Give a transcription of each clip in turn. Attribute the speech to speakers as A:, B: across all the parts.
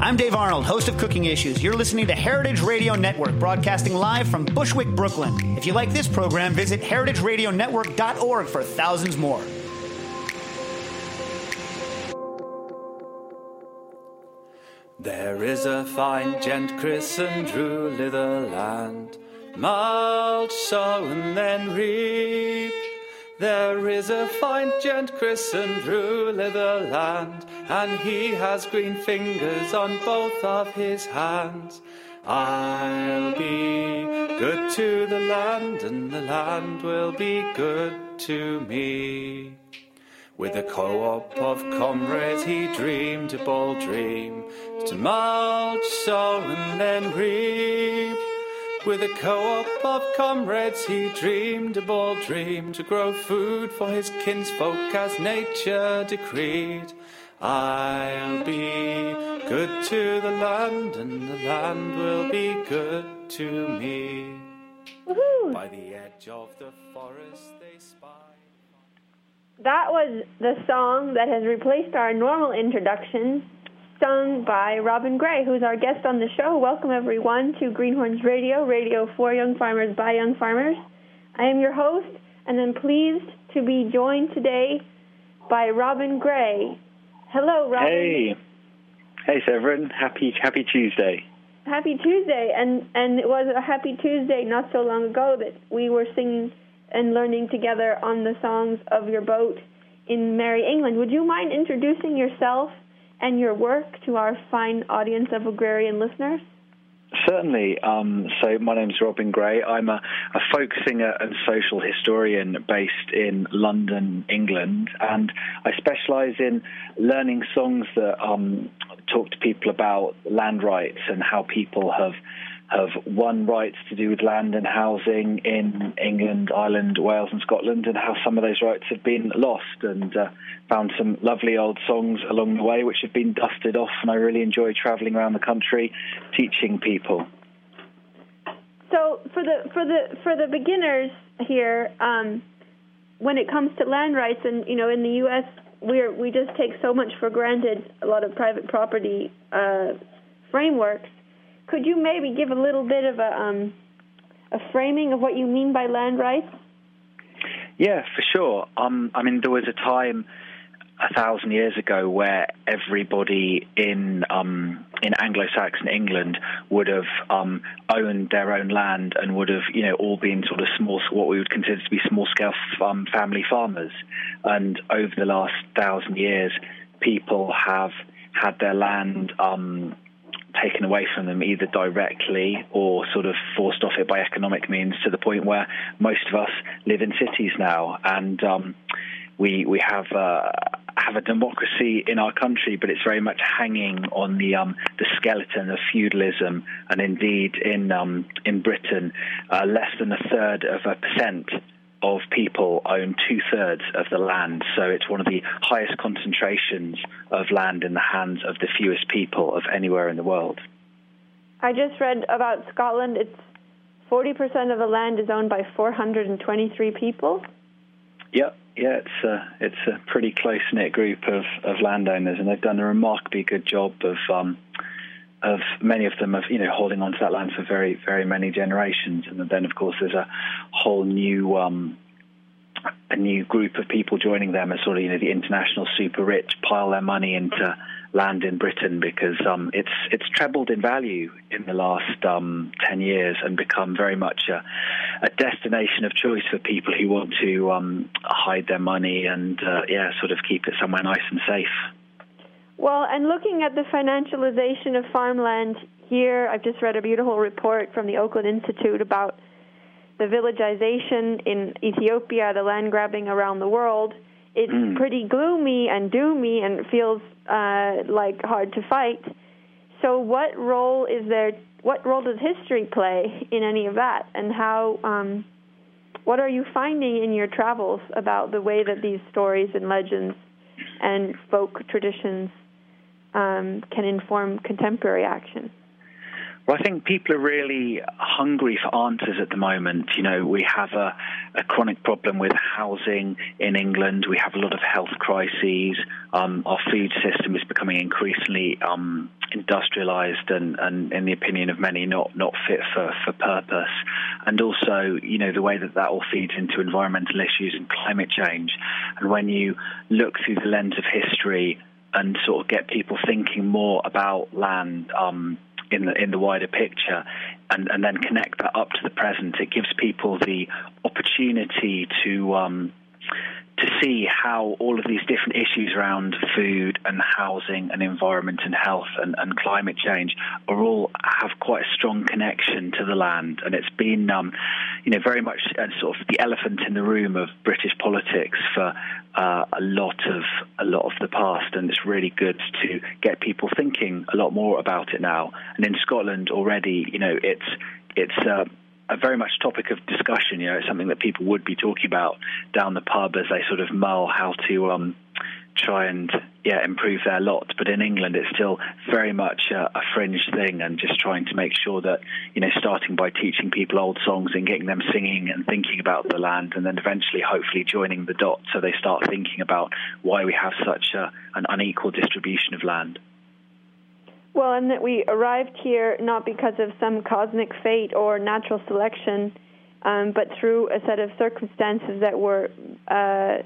A: I'm Dave Arnold, host of Cooking Issues. You're listening to Heritage Radio Network, broadcasting live from Bushwick, Brooklyn. If you like this program, visit heritageradionetwork.org for thousands more.
B: There is a fine gent christened Drew Litherland, mulch, sow, and then reap. There is a fine gent christened Drew Litherland, and he has green fingers on both of his hands. I'll be good to the land, and the land will be good to me. With a co-op of comrades he dreamed a bold dream To mulch, sow and then reap With a co-op of comrades he dreamed a bold dream To grow food for his kinsfolk as nature decreed. I'll be good to the land and the land will be good to me.
C: Woohoo!
B: By the edge of the forest they spy
C: That was the song that has replaced our normal introduction, sung by Robin Grey, who's our guest on the show. Welcome, everyone, to Greenhorns Radio, radio for young farmers by young farmers. I am your host, and I'm pleased to be joined today by Robin Grey. Hello, Robin.
D: Hey, hey, Severine. Happy Happy Tuesday.
C: Happy Tuesday, and and it was a happy Tuesday not so long ago that we were singing and learning together on the songs of your boat in Merry England. Would you mind introducing yourself and your work to our fine audience of agrarian listeners?
D: Certainly. Um, so my name is Robin Grey. I'm a, a, folk singer and social historian based in London, England, and I specialise in learning songs that um, talk to people about land rights and how people have have won rights to do with land and housing in England, Ireland, Wales, and Scotland, and how some of those rights have been lost. And uh, found some lovely old songs along the way, which have been dusted off. And I really enjoy travelling around the country teaching people.
C: So for the for the for the beginners here, um, when it comes to land rights, and you know, in the U.S. we're we just take so much for granted. A lot of private property uh, frameworks could you maybe give a little bit of a, um, a framing of what you mean by land rights?
D: Yeah, for sure. Um, I mean, there was a time a thousand years ago where everybody in um, in Anglo-Saxon England would have um, owned their own land and would have, you know, all been sort of small, what we would consider to be small-scale um, family farmers. And over the last thousand years, people have had their land um, taken away from them either directly or sort of forced off it by economic means to the point where most of us live in cities now. And um, we we have uh, have a democracy in our country, but it's very much hanging on the um, the skeleton of feudalism, and indeed in um, in Britain, uh, less than a third of a percent of people own two thirds of the land. So it's one of the highest concentrations of land in the hands of the fewest people of anywhere in the world.
C: I just read about Scotland. It's 40% of the land is owned by 423 people.
D: Yeah, yeah, it's a it's a pretty close knit group of, of landowners, and they've done a remarkably good job of um, of many of them of you know holding on to that land for very very many generations, and then of course there's a whole new um, a new group of people joining them as sort of you know the international super rich pile their money into land in Britain because um, it's it's trebled in value in the last um, ten years and become very much a, a, destination of choice for people who want to um, hide their money and uh, yeah, sort of keep it somewhere nice and safe.
C: Well, and looking at the financialization of farmland here, I've just read a beautiful report from the Oakland Institute about the villagization in Ethiopia, the land grabbing around the world it's mm. pretty gloomy and doomy and feels uh, like hard to fight. So, what role is there? What role does history play in any of that? And how? Um, what are you finding in your travels about the way that these stories and legends and folk traditions um, can inform contemporary action?
D: Well, I think people are really hungry for answers at the moment. You know, we have a, a chronic problem with housing in England. We have a lot of health crises. Um, our food system is becoming increasingly um, industrialized and, and, in the opinion of many, not, not fit for, for purpose. And also, you know, the way that that all feeds into environmental issues and climate change. And when you look through the lens of history and sort of get people thinking more about land, um, in the in the wider picture, and and then connect that up to the present. It gives people the opportunity to. Um, to see how all of these different issues around food and housing and environment and health and, and climate change are all have quite a strong connection to the land. And it's been, um, you know, very much sort of the elephant in the room of British politics for uh, a lot of a lot of the past. And it's really good to get people thinking a lot more about it now. And in Scotland already, you know, it's it's. Uh, a very much topic of discussion. You know, it's something that people would be talking about down the pub as they sort of mull how to um, try and yeah improve their lot. But in England, it's still very much a, a, fringe thing, and just trying to make sure that you know, starting by teaching people old songs and getting them singing and thinking about the land, and then eventually, hopefully, joining the dots so they start thinking about why we have such a, an unequal distribution of land.
C: Well, and that we arrived here not because of some cosmic fate or natural selection, um, but through a set of circumstances that were uh,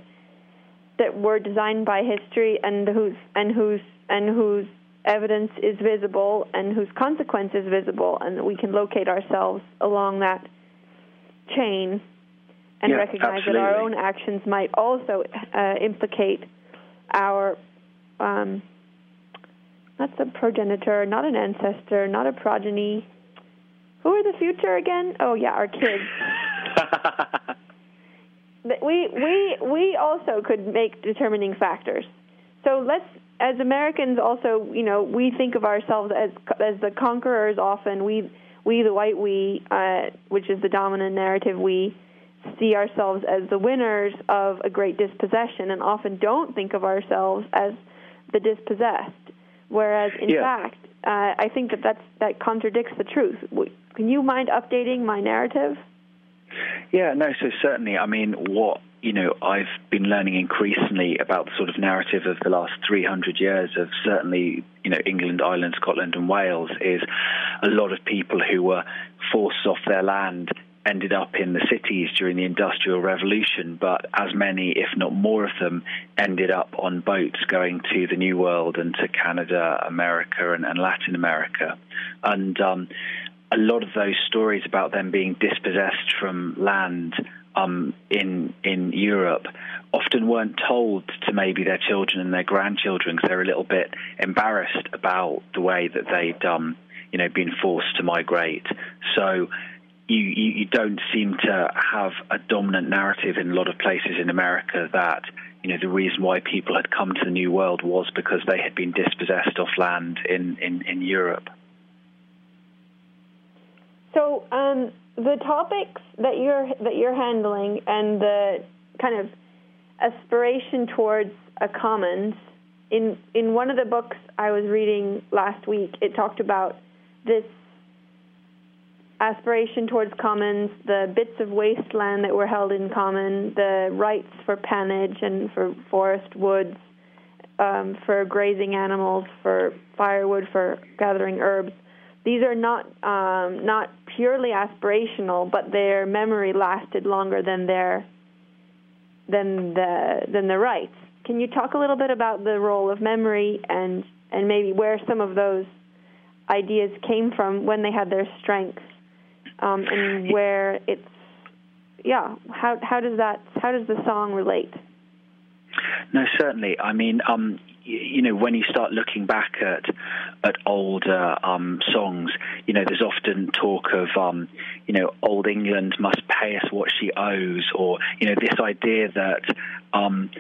C: that were designed by history and whose and whose and whose evidence is visible and whose consequence is visible, and that we can locate ourselves along that chain and
D: yeah,
C: recognize
D: absolutely.
C: that our own actions might also uh, implicate our um, that's a progenitor, not an ancestor, not a progeny. Who are the future again? Oh yeah, our kids. we we we also could make determining factors. So let's, as Americans, also you know we think of ourselves as as the conquerors. Often we we the white we, uh, which is the dominant narrative, we see ourselves as the winners of a great dispossession, and often don't think of ourselves as the dispossessed. Whereas, in
D: yeah.
C: fact, uh, I think that that's, that contradicts the truth. Can you mind updating my narrative?
D: Yeah, no, so certainly. I mean, what you know, I've been learning increasingly about the sort of narrative of the last 300 years of certainly, you know, England, Ireland, Scotland, and Wales is a lot of people who were forced off their land ended up in the cities during the Industrial Revolution, but as many, if not more of them, ended up on boats going to the New World and to Canada, America, and, and Latin America. And um, a lot of those stories about them being dispossessed from land um, in in Europe often weren't told to maybe their children and their grandchildren because they're a little bit embarrassed about the way that they'd um, you know been forced to migrate. So you, you, you don't seem to have a dominant narrative in a lot of places in America that you know the reason why people had come to the New World was because they had been dispossessed of land in, in, in Europe.
C: So um, the topics that you're that you're handling and the kind of aspiration towards a commons in in one of the books I was reading last week, it talked about this aspiration towards commons, the bits of wasteland that were held in common, the rights for pannage and for forest woods, um, for grazing animals, for firewood, for gathering herbs. These are not um, not purely aspirational, but their memory lasted longer than their than the than the rights. Can you talk a little bit about the role of memory and and maybe where some of those ideas came from when they had their strengths, um, and where it's yeah how how does that how does the song relate?
D: No, certainly. I mean, um, you, know, when you start looking back at at older um, songs, you know, there's often talk of, um, you know, old England must pay us what she owes, or you know, this idea that um,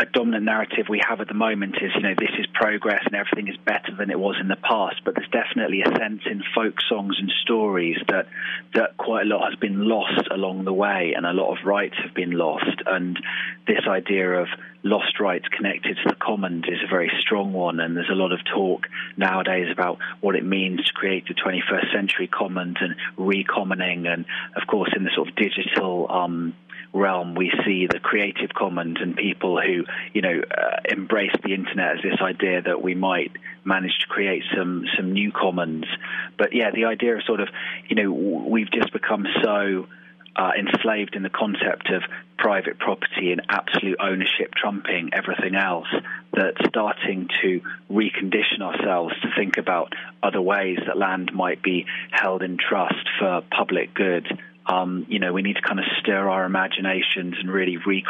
D: a dominant narrative we have at the moment is, you know, this is progress and everything is better than it was in the past. But there's definitely a sense in folk songs and stories that that quite a lot has been lost along the way, and a lot of rights have been lost. And this idea of lost rights connected to the commons is a very strong one. And there's a lot of talk nowadays about what it means to create the 21st century commons and recommoning, and of course in the sort of digital. Um, realm, we see the Creative Commons and people who, you know, uh, embrace the internet as this idea that we might manage to create some some new commons. But yeah, the idea of sort of, you know, we've just become so. Uh, enslaved in the concept of private property and absolute ownership trumping everything else, that starting to recondition ourselves to think about other ways that land might be held in trust for public good um, you know, we need to kind of stir our imaginations and really rec-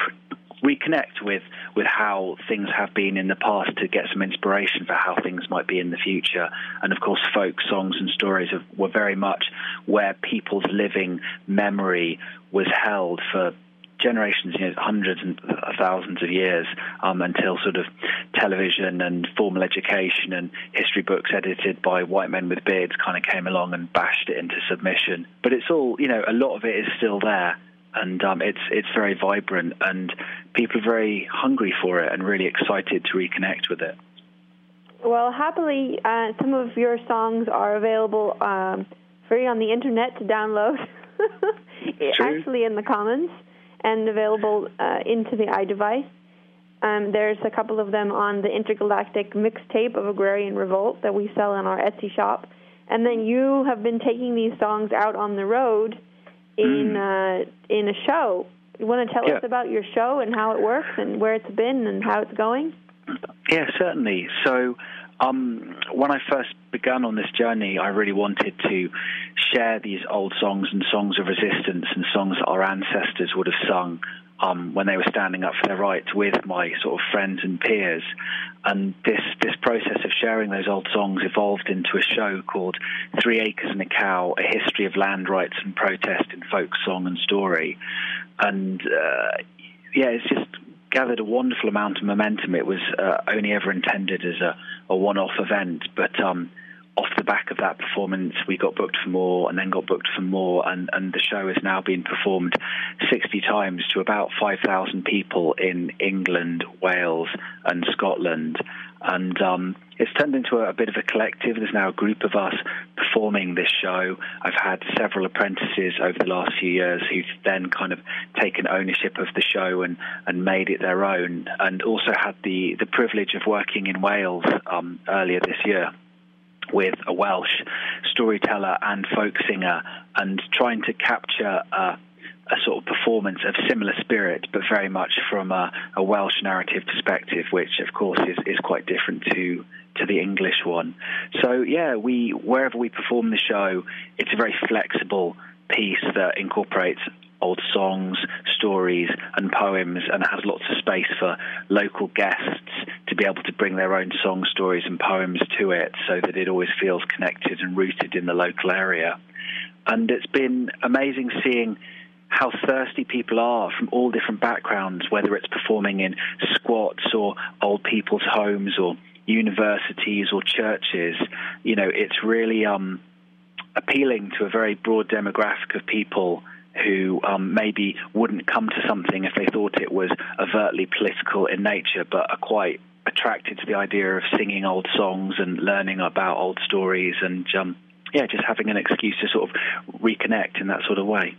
D: reconnect with with how things have been in the past to get some inspiration for how things might be in the future. And of course, folk songs and stories have, were very much where people's living memory was held for generations, you know, hundreds and thousands of years um, until sort of television and formal education and history books edited by white men with beards kind of came along and bashed it into submission. But it's all, you know, a lot of it is still there. And um, it's it's very vibrant, and people are very hungry for it and really excited to reconnect with it.
C: Well, happily, uh, some of your songs are available um, free on the internet to download. Actually, in the Commons and available uh, into the iDevice. Um, there's a couple of them on the intergalactic mixtape of Agrarian Revolt that we sell in our Etsy shop. And then you have been taking these songs out on the road in mm. uh, in a show. You want to tell yeah. us about your show and how it works and where it's been and how it's going?
D: Yeah, certainly. So um, when I first began on this journey, I really wanted to share these old songs and songs of resistance and songs that our ancestors would have sung um, when they were standing up for their rights with my sort of friends and peers. And this this process of sharing those old songs evolved into a show called Three Acres and a Cow: A History of Land Rights and Protest in Folk Song and Story. And uh, yeah, it's just gathered a wonderful amount of momentum. It was uh, only ever intended as a, a one-off event, but um, off the back of that performance, we got booked for more, and then got booked for more, and, and the show has now been performed 60 times to about 5,000 people in England, Wales, and Scotland, and um, it's turned into a, a, bit of a collective. There's now a group of us performing this show. I've had several apprentices over the last few years who've then kind of taken ownership of the show and, and made it their own, and also had the, the privilege of working in Wales um, earlier this year with a Welsh storyteller and folk singer and trying to capture uh, a sort of performance of similar spirit, but very much from a, a Welsh narrative perspective, which of course is, is quite different to to the English one. So yeah, we wherever we perform the show, it's a very flexible piece that incorporates old songs, stories, and poems, and has lots of space for local guests to be able to bring their own song stories and poems to it, so that it always feels connected and rooted in the local area. And it's been amazing seeing how thirsty people are from all different backgrounds, whether it's performing in squats or old people's homes or universities or churches. You know, it's really um, appealing to a very broad demographic of people who um, maybe wouldn't come to something if they thought it was overtly political in nature, but are quite attracted to the idea of singing old songs and learning about old stories and um, yeah, just having an excuse to sort of reconnect in that sort of way.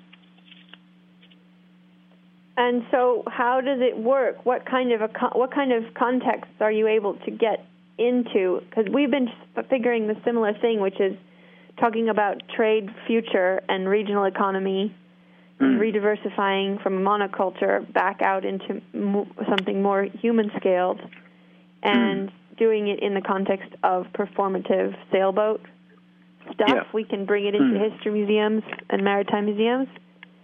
C: And so, how does it work? What kind of a what kind of contexts are you able to get into? Because we've been figuring the similar thing, which is talking about trade future and regional economy, mm. rediversifying from a monoculture back out into mo- something more human scaled, and mm. doing it in the context of performative sailboat stuff. Yeah. We can bring it into mm. history museums and maritime museums.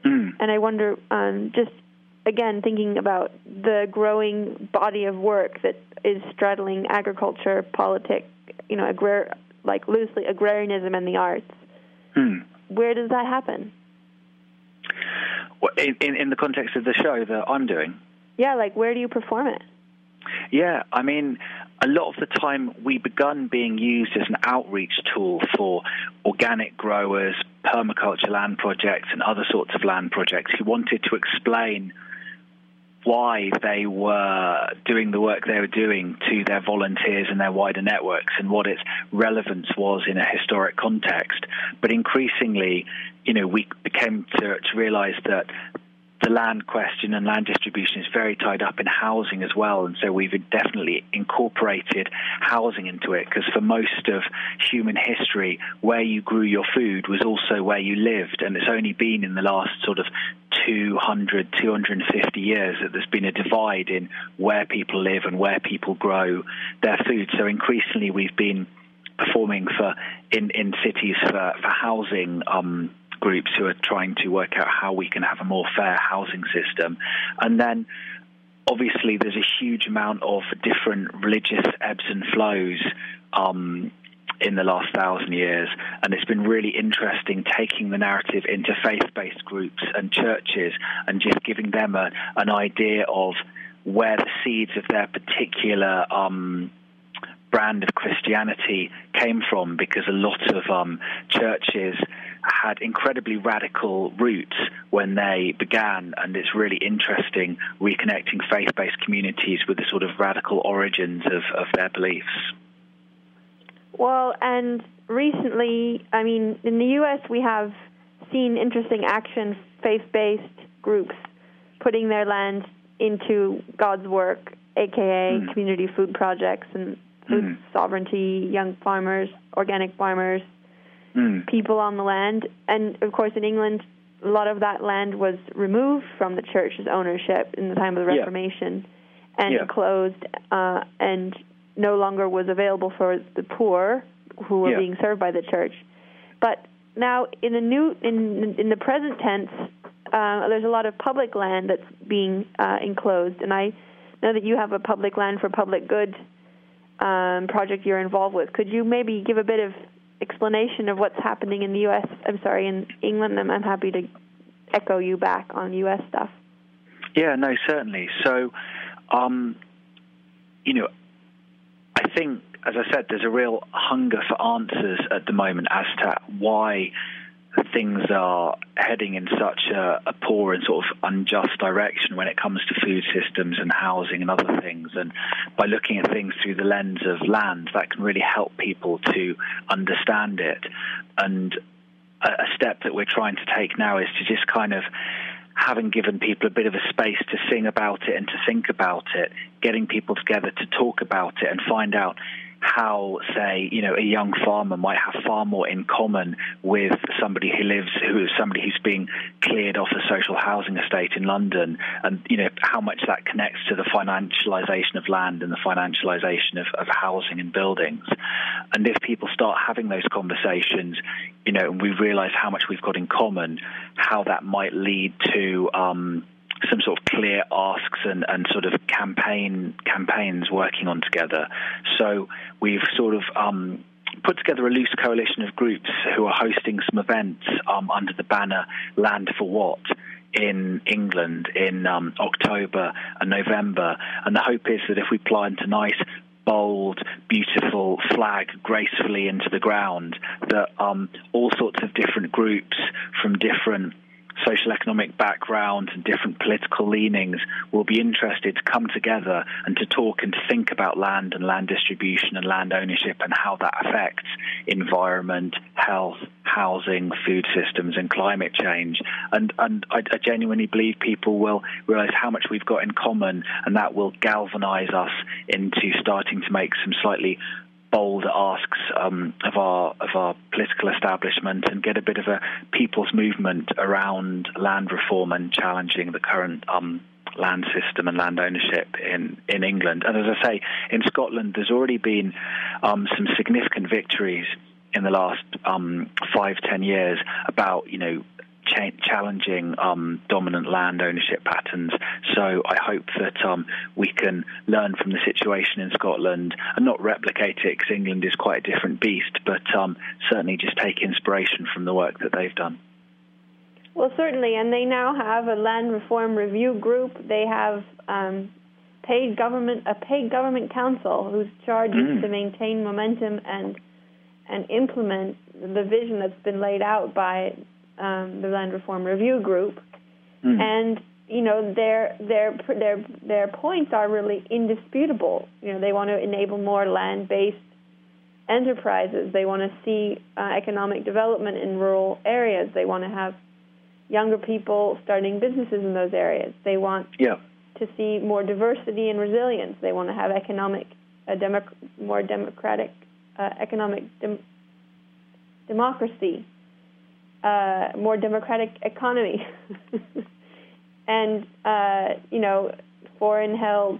C: Mm. And I wonder, um, just again, thinking about the growing body of work that is straddling agriculture, politics, you know, agrar- like loosely agrarianism and the arts. Mm. Where does that happen?
D: In, in, in the context of the show that I'm doing.
C: Yeah, like where do you perform it?
D: Yeah, I mean, a lot of the time we begun being used as an outreach tool for organic growers, permaculture land projects, and other sorts of land projects who wanted to explain why they were doing the work they were doing to their volunteers and their wider networks and what its relevance was in a historic context. But increasingly, you know, we came to, to realize that the land question and land distribution is very tied up in housing as well. And so we've definitely incorporated housing into it because for most of human history, where you grew your food was also where you lived. And it's only been in the last sort of 200, 250 years that there's been a divide in where people live and where people grow their food. So increasingly we've been performing for in, in cities for, for housing um, groups who are trying to work out how we can have a more fair housing system. And then obviously there's a huge amount of different religious ebbs and flows um, in the last thousand years, and it's been really interesting taking the narrative into faith-based groups and churches and just giving them a, an idea of where the seeds of their particular um, brand of Christianity came from, because a lot of um, churches had incredibly radical roots when they began, and it's really interesting reconnecting faith based communities with the sort of radical origins of, of their beliefs.
C: Well, and recently, I mean, in the U.S., we have seen interesting action, faith based groups putting their land into God's work, aka mm. community food projects and food mm. sovereignty, young farmers, organic farmers, mm. people on the land. And of course, in England, a lot of that land was removed from the church's ownership in the time of the Reformation yeah. and yeah. closed uh, and no longer was available for the poor who were yeah. being served by the church. But now, in the new, in in the present tense, uh, there's a lot of public land that's being uh, enclosed, and I know that you have a public land for public good um, project you're involved with. Could you maybe give a bit of explanation of what's happening in the U.S. I'm sorry, in England. I'm, I'm happy to echo you back on U.S. stuff.
D: Yeah, no, certainly. So, um, you know, I think, as I said, there's a real hunger for answers at the moment as to why things are heading in such a, a, poor and sort of unjust direction when it comes to food systems and housing and other things. And by looking at things through the lens of land, that can really help people to understand it. And a, a step that we're trying to take now is to just kind of having given people a bit of a space to sing about it and to think about it, getting people together to talk about it and find out how, say, you know, a young farmer might have far more in common with somebody who lives, who is somebody who's being cleared off a social housing estate in London, and you know how much that connects to the financialisation of land and the financialisation of, of housing and buildings. And if people start having those conversations, you know, and we realise how much we've got in common, how that might lead to um, some sort of clear asks and, and sort of campaign campaigns working on together. So we've sort of um, put together a loose coalition of groups who are hosting some events um, under the banner Land for What in England in um, October and November. And the hope is that if we plant a nice bold, beautiful flag gracefully into the ground, that um, all sorts of different groups from different social economic backgrounds and different political leanings will be interested to come together and to talk and to think about land and land distribution and land ownership and how that affects environment, health, housing, food systems, and climate change. And and I, I genuinely believe people will realise how much we've got in common, and that will galvanise us into starting to make some slightly bold asks um, of our of our political establishment and get a bit of a people's movement around land reform and challenging the current um, land system and land ownership in, in England. And as I say, in Scotland, there's already been um, some significant victories in the last um, five ten years about you know cha- challenging um, dominant land ownership patterns. So I hope that um, we can learn from the situation in Scotland and not replicate it because England is quite a different beast, but um, certainly just take inspiration from the work that they've done.
C: Well, certainly, and they now have a land reform review group. They have um, paid government a paid government council whose charge mm. is to maintain momentum and and implement the vision that's been laid out by um, the Land Reform Review Group, mm. and you know their their their their points are really indisputable. You know they want to enable more land-based enterprises. They want to see uh, economic development in rural areas. They want to have younger people starting businesses in those areas. They want
D: yeah.
C: to see more diversity and resilience. They want to have economic, a democ- more democratic uh, economic dem- democracy uh, more democratic economy, and uh, you know, foreign-held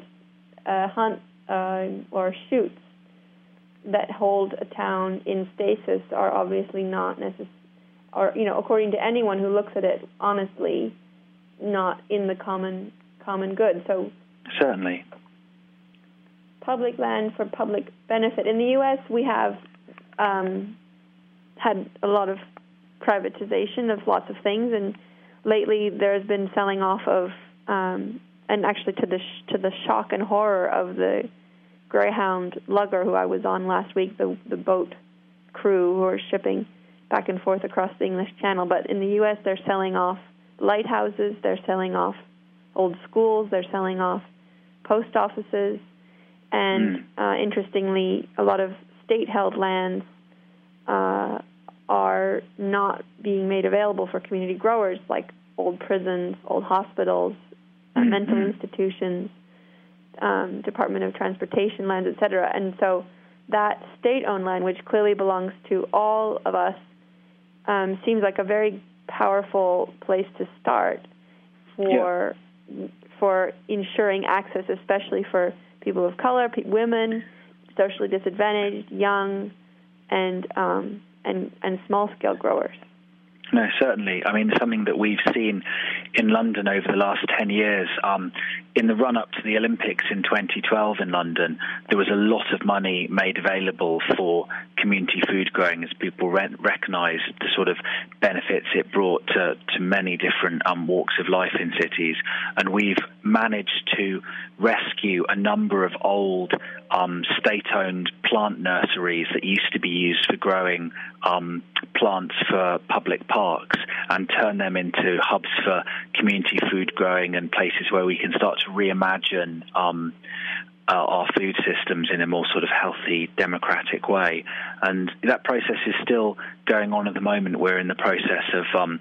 C: uh, hunt uh, or shoots that hold a town in stasis are obviously not necessary, or you know, according to anyone who looks at it honestly, not in the common common good. So
D: certainly,
C: public land for public benefit. In the U.S., we have um, had a lot of privatization of lots of things, and lately there has been selling off of, um, and actually to the sh- to the shock and horror of the Greyhound lugger who I was on last week, the the boat crew who are shipping back and forth across the English Channel. But in the U.S., they're selling off lighthouses, they're selling off old schools, they're selling off post offices, and mm. uh, interestingly, a lot of state-held lands uh, are not being made available for community growers, like old prisons, old hospitals, mm-hmm. mental institutions, um, Department of Transportation lands, et cetera. And so that state-owned land, which clearly belongs to all of us, um, seems like a very powerful place to start for yeah. for ensuring access, especially for people of color, women, socially disadvantaged, young, and um, and, and small scale growers.
D: No, certainly. I mean, something that we've seen in London over the last 10 years. Um, in the run up to the Olympics in 2012 in London, there was a lot of money made available for community food growing as people re- recognised the sort of benefits it brought to, to many different um, walks of life in cities. And we've managed to rescue a number of old um, state owned plant nurseries that used to be used for growing um, plants for public parks and turn them into hubs for community food growing and places where we can start to reimagine um, uh, our food systems in a more sort of healthy, democratic way. And that process is still going on at the moment. We're in the process of um,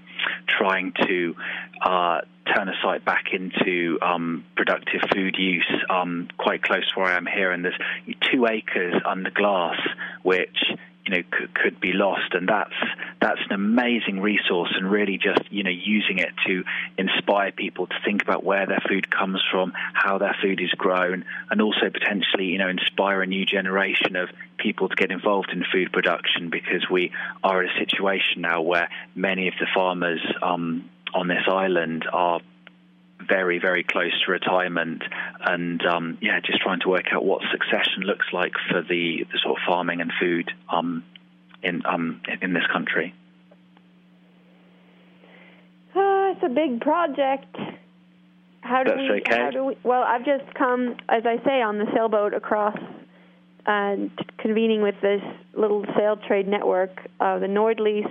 D: trying to uh, turn a site back into um, productive food use um, quite close to where I am here. And there's two acres under glass, which you know could, could be lost and that's that's an amazing resource and really just you know using it to inspire people to think about where their food comes from how their food is grown and also potentially you know inspire a new generation of people to get involved in food production because we are in a situation now where many of the farmers um, on this island are very, very close to retirement, and um, yeah, just trying to work out what succession looks like for the, the sort of farming and food um, in um, in this country.
C: Uh, it's a big project. How do
D: That's
C: we?
D: Okay.
C: How do we? Well, I've just come, as I say, on the sailboat across, and uh, convening with this little sail trade network, uh, the Nordlys,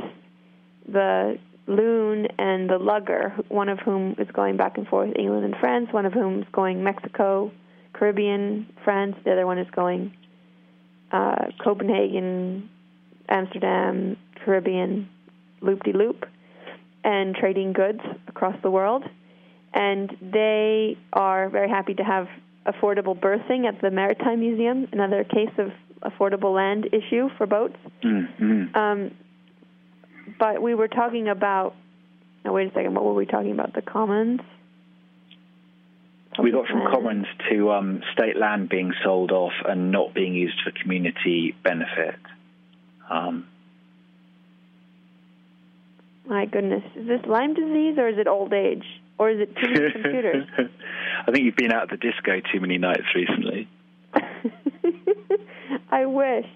C: the loon and the lugger, one of whom is going back and forth England and France, one of whom is going Mexico, Caribbean, France. The other one is going uh, Copenhagen, Amsterdam, Caribbean, loop de loop, and trading goods across the world. And they are very happy to have affordable berthing at the Maritime Museum, another case of affordable land issue for boats.
D: Mm-hmm.
C: Um, but we were talking about. Now, wait a second. What were we talking about? The commons.
D: We got from
C: land.
D: commons to um, state land being sold off and not being used for community benefit. Um,
C: My goodness, is this Lyme disease or is it old age or is it too many computers?
D: I think you've been out at the disco too many nights recently.
C: I wish.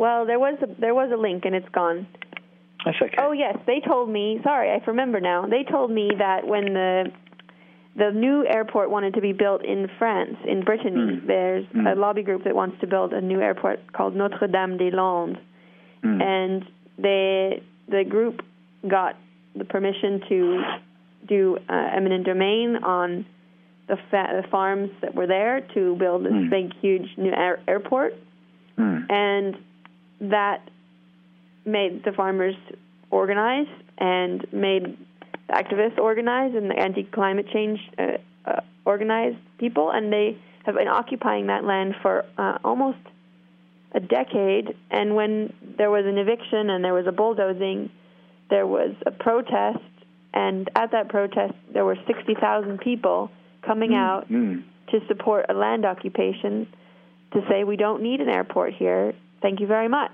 C: Well, there was a there was a link and it's gone.
D: That's okay.
C: Oh yes, they told me. Sorry, I remember now. They told me that when the the new airport wanted to be built in France, in Brittany,
D: Mm.
C: there's
D: Mm.
C: a lobby group that wants to build a new airport called Notre Dame des Landes,
D: Mm.
C: and they the group got the permission to do uh, eminent domain on the, fa- the farms that were there to build this
D: Mm.
C: big, huge new air- airport
D: Mm.
C: and that made the farmers organize and made activists organize and the anti-climate change uh, uh, organized people, and they have been occupying that land for uh, almost a decade. And when there was an eviction and there was a bulldozing, there was a protest, and at that protest there were 60,000 people coming out
D: Mm.
C: to support a land occupation to say we don't need an airport here. Thank you very much.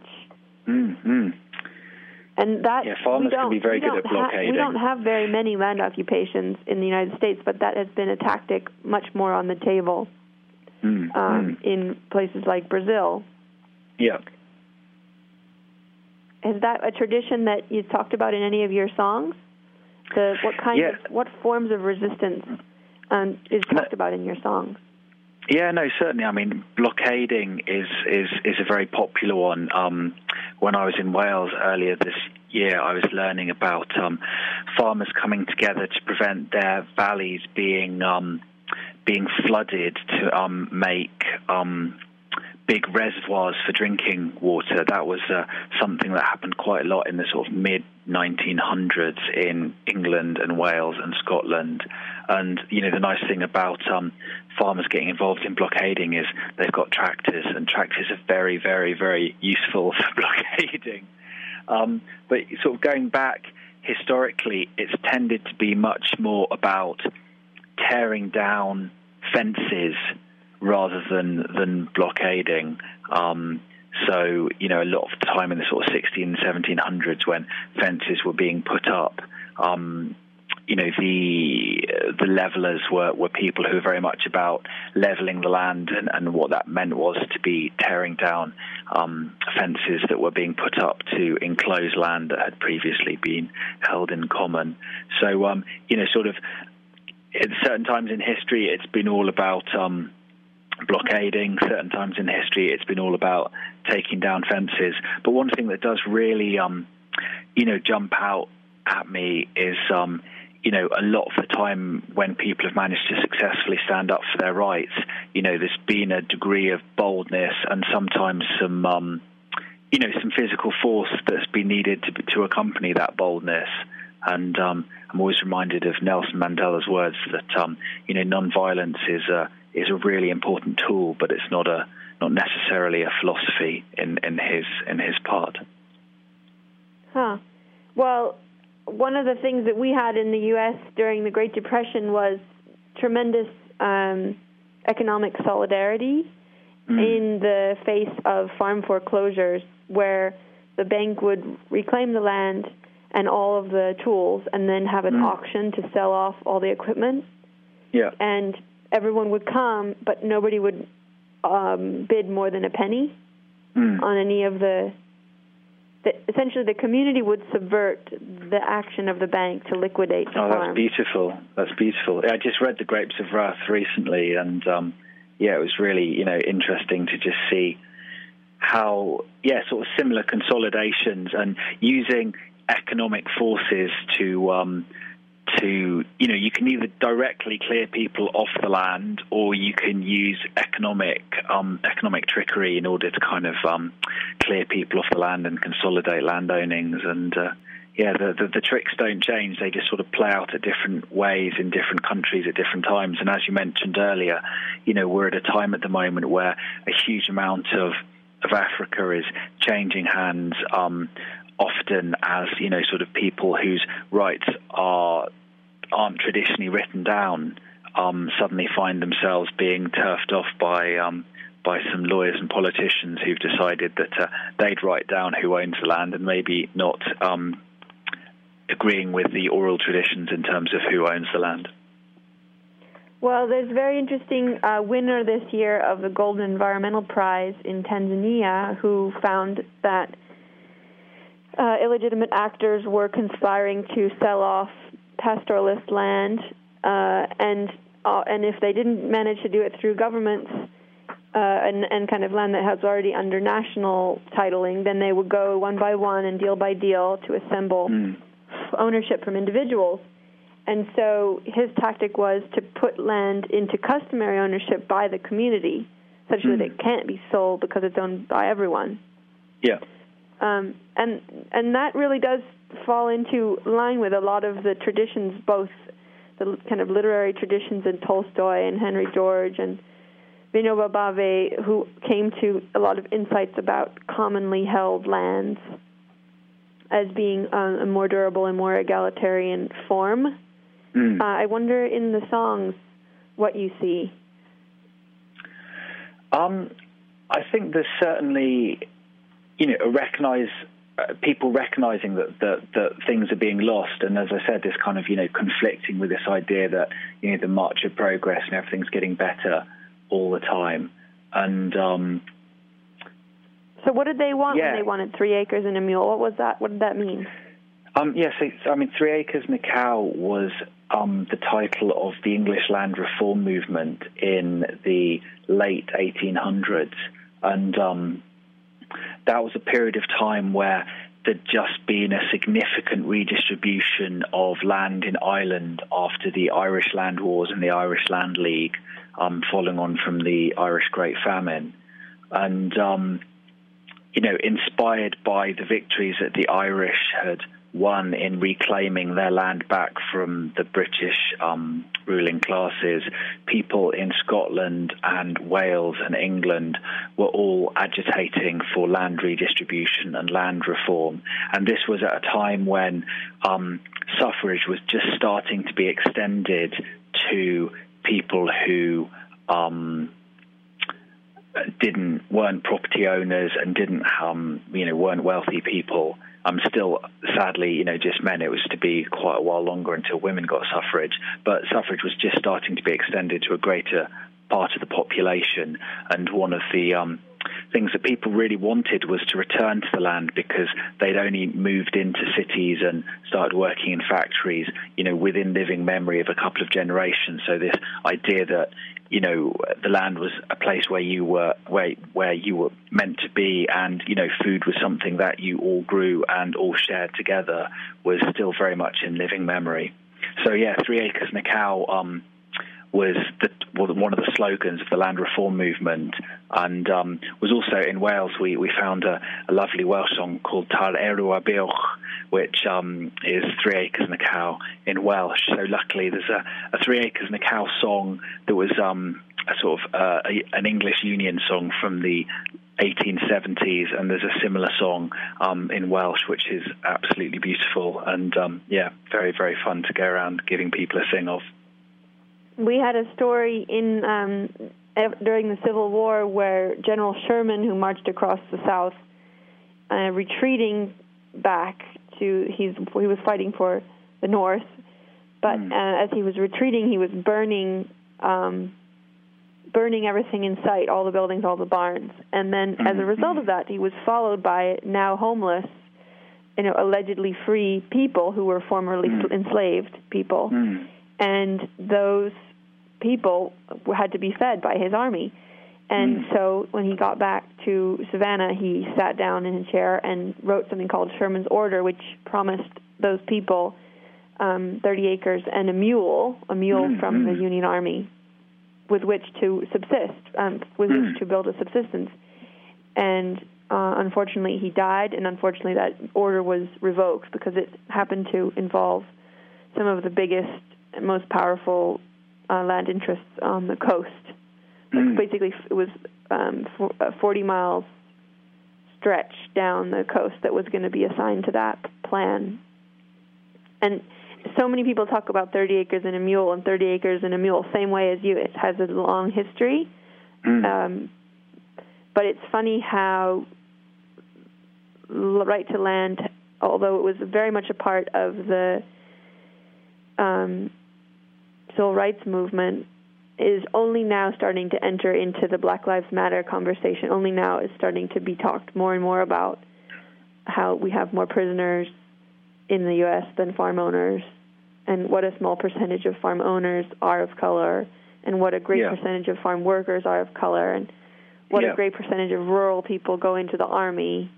D: Mm. Mm.
C: And that
D: Yeah, farmers
C: we
D: can
C: don't,
D: be very good at
C: ha-
D: blockading.
C: we don't have very many land occupations in the United States, but that has been a tactic much more on the table
D: Mm.
C: um,
D: mm.
C: in places like Brazil.
D: Yeah.
C: Is that a tradition that you talked about in any of your songs? The what kind
D: Yeah.
C: of what forms of resistance um, is talked about in your songs?
D: Yeah, no, certainly. I mean, blockading is is is a very popular one. Um, when I was in Wales earlier this year, I was learning about um, farmers coming together to prevent their valleys being um, being flooded to um, make um, big reservoirs for drinking water. That was uh, something that happened quite a lot in the sort of mid 1900s in England and Wales and Scotland. And you know the nice thing about um, farmers getting involved in blockading is they've got tractors, and tractors are very, very, very useful for blockading. Um, but sort of going back historically, it's tended to be much more about tearing down fences rather than than blockading. Um, so you know, a lot of time in the sort of 16 1700s, when fences were being put up, um, you know, the the levelers were, were people who were very much about leveling the land, and, and what that meant was to be tearing down um, fences that were being put up to enclose land that had previously been held in common. So um, you know, sort of at certain times in history, it's been all about um, blockading. Certain times in history, it's been all about taking down fences. But one thing that does really, um, you know, jump out at me is, um, you know, a lot of the time when people have managed to successfully stand up for their rights, you know, there's been a degree of boldness and sometimes some. Um, you know, some physical force that's been needed to, to accompany that boldness. And um, I'm always reminded of Nelson Mandela's words that um, you know non-violence is a is a really important tool, but it's not a not necessarily a philosophy in, in his in his part.
C: Huh. Well, one of the things that we had in the U.S. during the Great Depression was tremendous um, economic solidarity in the face of farm foreclosures, where the bank would reclaim the land and all of the tools and then have an
D: Mm.
C: auction to sell off all the equipment.
D: Yeah.
C: And everyone would come, but nobody would um, bid more than a penny
D: Mm.
C: on any of the, the. Essentially, the community would subvert the action of the bank to liquidate the
D: Oh,
C: farm.
D: that's beautiful. That's beautiful. I just read The Grapes of Wrath recently, and um, yeah, it was really you know interesting to just see how yeah, sort of similar consolidations and using economic forces to um, to you know you can either directly clear people off the land or you can use economic um, economic trickery in order to kind of um, clear people off the land and consolidate land ownings. And uh, yeah the, the, the tricks don't change. They just sort of play out at different ways in different countries at different times. And as you mentioned earlier you know we're at a time at the moment where a huge amount of of Africa is changing hands um, often as you know sort of people whose rights are aren't traditionally written down um, suddenly find themselves being turfed off by um, by some lawyers and politicians who've decided that uh, they'd write down who owns the land and maybe not um, agreeing with the oral traditions in terms of who owns the land.
C: Well, there's a very interesting uh, winner this year of the Goldman Environmental Prize in Tanzania who found that uh, illegitimate actors were conspiring to sell off pastoralist land, uh, and uh, and if they didn't manage to do it through governments uh, and and kind of land that has already under national titling, then they would go one by one and deal by deal to assemble mm. ownership from individuals. And so his tactic was to put land into customary ownership by the community, such mm. that it can't be sold because it's owned by everyone.
D: Yeah.
C: Um, and and that really does fall into line with a lot of the traditions, both the kind of literary traditions in Tolstoy and Henry George and Vinoba Bhave, who came to a lot of insights about commonly held lands as being um, a more durable and more egalitarian form. Mm. Uh, I wonder in the songs what you see.
D: Um, I think there's certainly, you know, recognize uh, people recognizing that, that that things are being lost, and as I said, this kind of you know conflicting with this idea that you know the march of progress and everything's getting better all the time, and um,
C: so what did they want yeah. when they wanted three acres and a mule? What was that? What did that mean?
D: Um, yes, yeah, so, I mean, Three Acres and a Cow was um, the title of the English land reform movement in the late 1800s, and um, that was a period of time where there'd just been a significant redistribution of land in Ireland after the Irish Land Wars and the Irish Land League, um, following on from the Irish Great Famine. And, um, you know, inspired by the victories that the Irish had won in reclaiming their land back from the British um, ruling classes, people in Scotland and Wales and England were all agitating for land redistribution and land reform. And this was at a time when um, suffrage was just starting to be extended to people who. Um, didn't weren't property owners and didn't um, you know weren't wealthy people I'm still, sadly, you know, just men. It was to be quite a while longer until women got suffrage, but suffrage was just starting to be extended to a greater part of the population. And one of the um, things that people really wanted was to return to the land because they'd only moved into cities and started working in factories, you know, within living memory of a couple of generations. So this idea that you know the land was a place where you were where where you were meant to be and you know food was something that you all grew and all shared together was still very much in living memory. So yeah three acres and a cow um, was the, one of the slogans of the land reform movement, and um, was also in Wales. We we found a, a lovely Welsh song called Tair Erw a Buwch, which um, is three acres and a cow in Welsh. So luckily, there's a, a three acres and a cow song that was um, a sort of uh, a, an English Union song from the 1870s, and there's a similar song um, in Welsh, which is absolutely beautiful and um, yeah, very very fun to go around giving people a sing of
C: we had a story in um, during the Civil War where General Sherman, who marched across the South, uh, retreating back to he's he was fighting for the North, but mm. uh, as he was retreating, he was burning. Um, burning everything in sight, all the buildings, all the barns. And then as a hmm. result of that, he was followed by now homeless, you know, allegedly free people who were formerly mm. enslaved people. Mm. And those people had to be fed by his army. And mm. so when he got back to Savannah, he sat down in a chair and wrote something called Sherman's Order, which promised those people um, 30 acres and a mule, a mule mm. from the mm. Union Army, with which to subsist, um, with mm. which to build a subsistence. And uh, unfortunately, he died, and unfortunately, that order was revoked because it happened to involve some of the biggest most powerful uh, land interests on the coast. Mm. Like basically, it was um, for, a 40 miles stretch down the coast that was going to be assigned to that plan. And so many people talk about 30 acres and a mule and 30 acres and a mule, same way as you. It has a long history. Mm. Um, but it's funny how right to land, although it was very much a part of the um, civil rights movement, is only now starting to enter into the Black Lives Matter conversation. Only now is starting to be talked more and more about how we have more prisoners in the U.S. than farm owners, and what a small percentage of farm owners are of color, and what a great yeah. percentage of farm workers are of color, and what yeah. a great percentage of rural people go into the army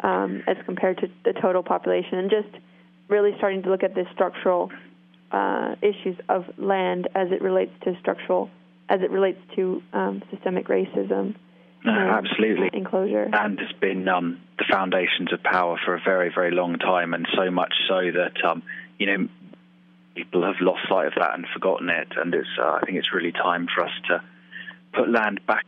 C: um, as compared to the total population, and just really starting to look at the structural uh, issues of land as it relates to structural, as it relates to um, systemic racism.
D: No, absolutely.
C: Enclosure.
D: And has been um, the foundations of power for a very, very long time, and so much so that um, you know people have lost sight of that and forgotten it. And it's, uh, I think it's really time for us to put land back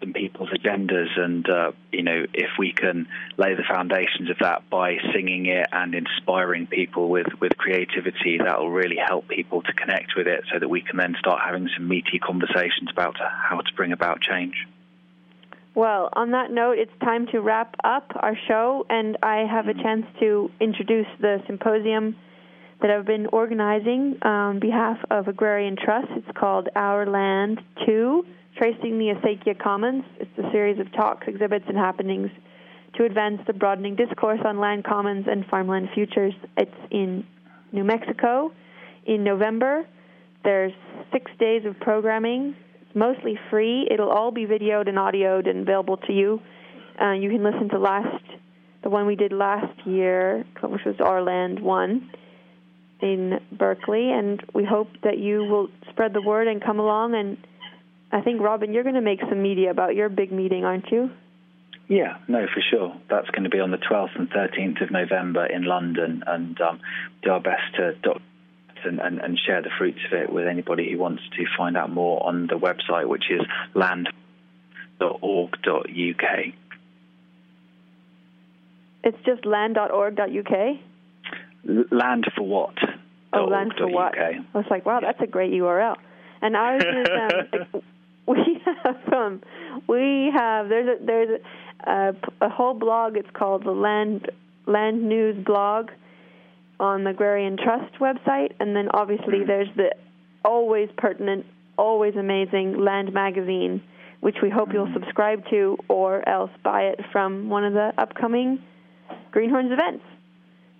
D: in people's agendas. And, uh, you know, if we can lay the foundations of that by singing it and inspiring people with, with creativity, that will really help people to connect with it so that we can then start having some meaty conversations about how to bring about change.
C: Well, on that note, it's time to wrap up our show, and I have a chance to introduce the symposium that I've been organizing on behalf of Agrarian Trust. It's called Our Land 2 Tracing the Acequia Commons. It's a series of talks, exhibits, and happenings to advance the broadening discourse on land commons and farmland futures. It's in New Mexico in November. There's six days of programming. It's mostly free. It'll all be videoed and audioed and available to you. Uh, you can listen to last the one we did last year, which was Our Land One in Berkeley, and we hope that you will spread the word and come along and I think, Robin, you're going to make some media about your big meeting, aren't you?
D: Yeah, no, for sure. That's going to be on the 12th and 13th of November in London, and um, do our best to document and, and, and, share the fruits of it with anybody who wants to find out more on the website, which is land.org.uk.
C: It's just land.org.uk?
D: Land for what?
C: Oh, land for what? I was like, wow, that's a great URL. And ours is um, we have um, we have there's a there's a, a whole blog. It's called the Land Land News blog on the Agrarian Trust website, and then obviously mm-hmm. there's the always pertinent, always amazing Land magazine, which we hope you'll mm-hmm. subscribe to or else buy it from one of the upcoming Greenhorns events.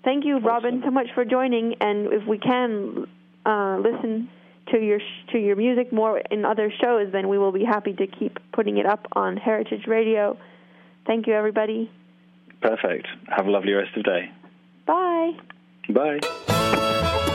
C: Thank you, Robin, so much for joining. And if we can uh, listen to your to your music more in other shows, then we will be happy to keep putting it up on Heritage Radio. Thank you, everybody.
D: Perfect. Have a lovely rest of the day.
C: Bye.
D: Bye.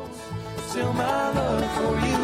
E: Still my love for you